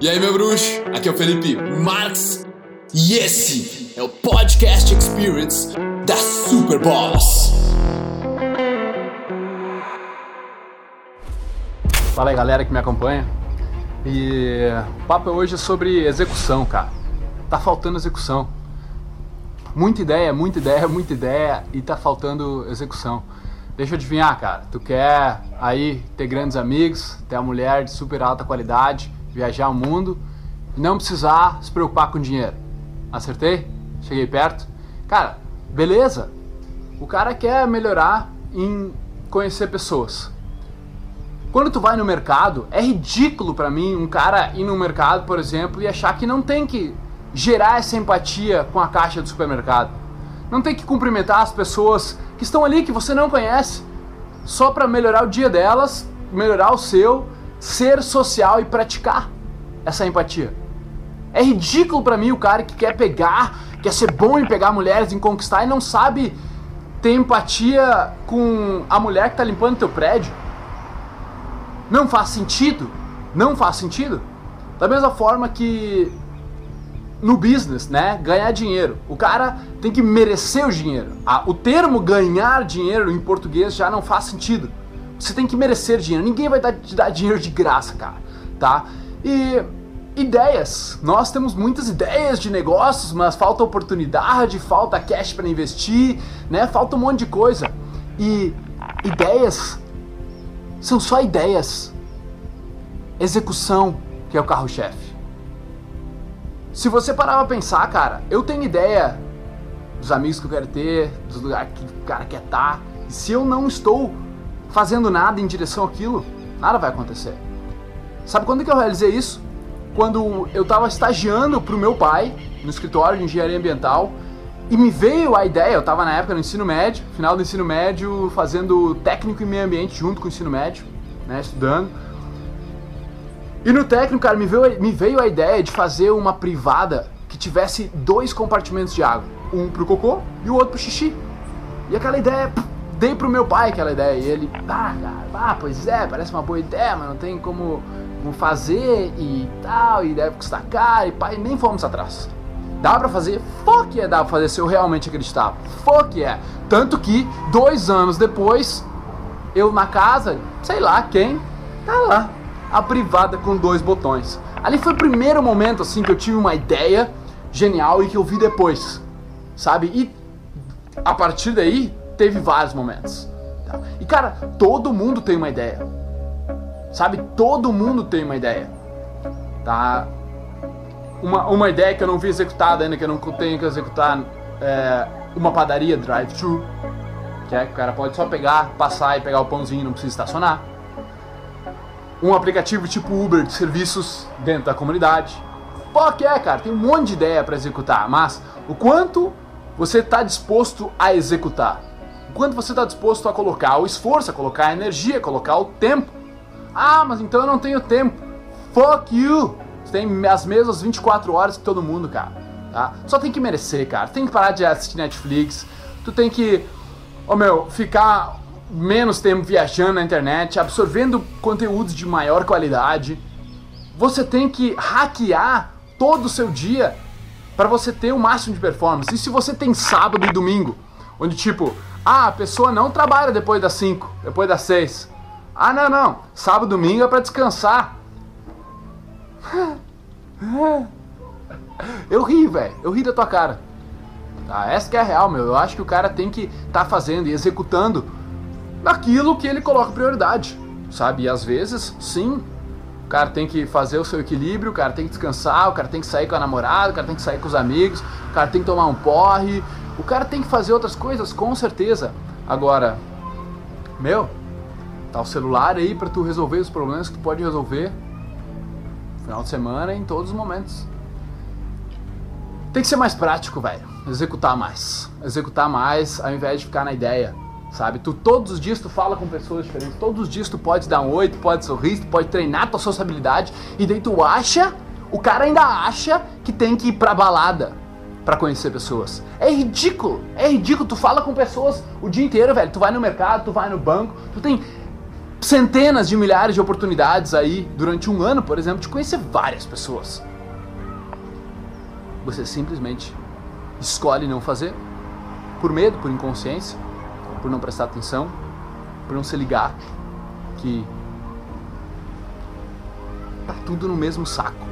E aí, meu bruxo? Aqui é o Felipe Marx e esse é o Podcast Experience da Super Boss. Fala aí, galera que me acompanha. E o papo hoje é sobre execução, cara. Tá faltando execução. Muita ideia, muita ideia, muita ideia e tá faltando execução. Deixa eu adivinhar, cara. Tu quer aí ter grandes amigos, ter uma mulher de super alta qualidade, viajar o mundo e não precisar se preocupar com dinheiro. Acertei? Cheguei perto? Cara, beleza. O cara quer melhorar em conhecer pessoas. Quando tu vai no mercado, é ridículo para mim um cara ir no mercado, por exemplo, e achar que não tem que gerar essa empatia com a caixa do supermercado. Não tem que cumprimentar as pessoas que estão ali que você não conhece, só para melhorar o dia delas, melhorar o seu, ser social e praticar essa empatia. É ridículo para mim o cara que quer pegar, quer ser bom em pegar mulheres, em conquistar e não sabe ter empatia com a mulher que tá limpando teu prédio. Não faz sentido. Não faz sentido. Da mesma forma que no business, né? Ganhar dinheiro. O cara tem que merecer o dinheiro. Ah, o termo ganhar dinheiro em português já não faz sentido. Você tem que merecer dinheiro. Ninguém vai dar, te dar dinheiro de graça, cara. Tá? E ideias. Nós temos muitas ideias de negócios, mas falta oportunidade, falta cash para investir, né? Falta um monte de coisa. E ideias são só ideias. Execução que é o carro-chefe. Se você parar pra pensar, cara, eu tenho ideia dos amigos que eu quero ter, dos lugares que o cara quer estar. Tá, e se eu não estou fazendo nada em direção àquilo, nada vai acontecer. Sabe quando que eu realizei isso? Quando eu estava estagiando pro meu pai no escritório de engenharia ambiental e me veio a ideia, eu estava na época no ensino médio, final do ensino médio, fazendo técnico em meio ambiente junto com o ensino médio, né, estudando. E no técnico, cara, me veio, me veio a ideia de fazer uma privada que tivesse dois compartimentos de água. Um pro cocô e o outro pro xixi. E aquela ideia, dei pro meu pai aquela ideia. E ele, ah, cara, ah, pois é, parece uma boa ideia, mas não tem como, como fazer e tal, e deve custar caro, e pai, nem fomos atrás. Dá pra fazer? Fuck é, dá pra fazer se eu realmente acreditava. Fuck é. Tanto que, dois anos depois, eu na casa, sei lá quem, tá lá, a privada com dois botões. Ali foi o primeiro momento assim que eu tive uma ideia genial e que eu vi depois, sabe? E a partir daí teve vários momentos. Tá? E cara, todo mundo tem uma ideia, sabe? Todo mundo tem uma ideia, tá? Uma, uma ideia que eu não vi executada ainda, que eu não tenho que executar, é uma padaria drive-thru, que é que o cara pode só pegar, passar e pegar o pãozinho, não precisa estacionar um aplicativo tipo Uber de serviços dentro da comunidade. Pô, que é, cara, tem um monte de ideia para executar, mas o quanto você está disposto a executar? Quanto você está disposto a colocar o esforço, a colocar a energia, a colocar o tempo? Ah, mas então eu não tenho tempo. Fuck you! Você tem as mesmas 24 horas que todo mundo, cara. Tá? Só tem que merecer, cara. Tem que parar de assistir Netflix. Tu tem que, oh, meu, ficar menos tempo viajando na internet, absorvendo conteúdos de maior qualidade. Você tem que hackear todo o seu dia para você ter o máximo de performance. E se você tem sábado e domingo, onde tipo, ah, a pessoa não trabalha depois das 5, depois das 6. Ah, não, não. Sábado domingo é para descansar. Eu ri, velho. Eu ri da tua cara. Tá, essa que é a real, meu. Eu acho que o cara tem que estar tá fazendo e executando naquilo que ele coloca prioridade, sabe? E às vezes, sim, o cara tem que fazer o seu equilíbrio, o cara tem que descansar, o cara tem que sair com a namorada, o cara tem que sair com os amigos, o cara tem que tomar um porre, o cara tem que fazer outras coisas, com certeza. Agora, meu, tá o celular aí para tu resolver os problemas que tu pode resolver final de semana em todos os momentos. Tem que ser mais prático, velho. Executar mais. Executar mais ao invés de ficar na ideia sabe? Tu todos os dias tu fala com pessoas diferentes, todos os dias tu pode dar um oi, tu pode sorrir, tu pode treinar tua sociabilidade e daí tu acha, o cara ainda acha que tem que ir pra balada para conhecer pessoas. É ridículo, é ridículo. Tu fala com pessoas o dia inteiro, velho. Tu vai no mercado, tu vai no banco, tu tem centenas de milhares de oportunidades aí durante um ano, por exemplo, de conhecer várias pessoas. Você simplesmente escolhe não fazer por medo, por inconsciência, por não prestar atenção, por não se ligar que tá tudo no mesmo saco.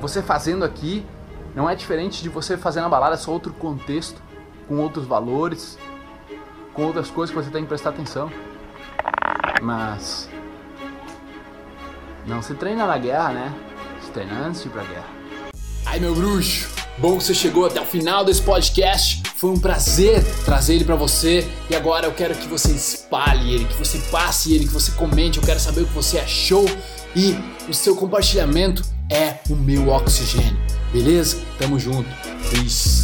Você fazendo aqui não é diferente de você fazer na balada, é só outro contexto, com outros valores, com outras coisas que você tem que prestar atenção. Mas não se treina na guerra, né? Se treina antes de ir pra guerra. Ai, meu bruxo, bom que você chegou até o final desse podcast. Foi um prazer trazer ele para você e agora eu quero que você espalhe ele, que você passe ele, que você comente. Eu quero saber o que você achou e o seu compartilhamento é o meu oxigênio. Beleza? Tamo junto. Peace.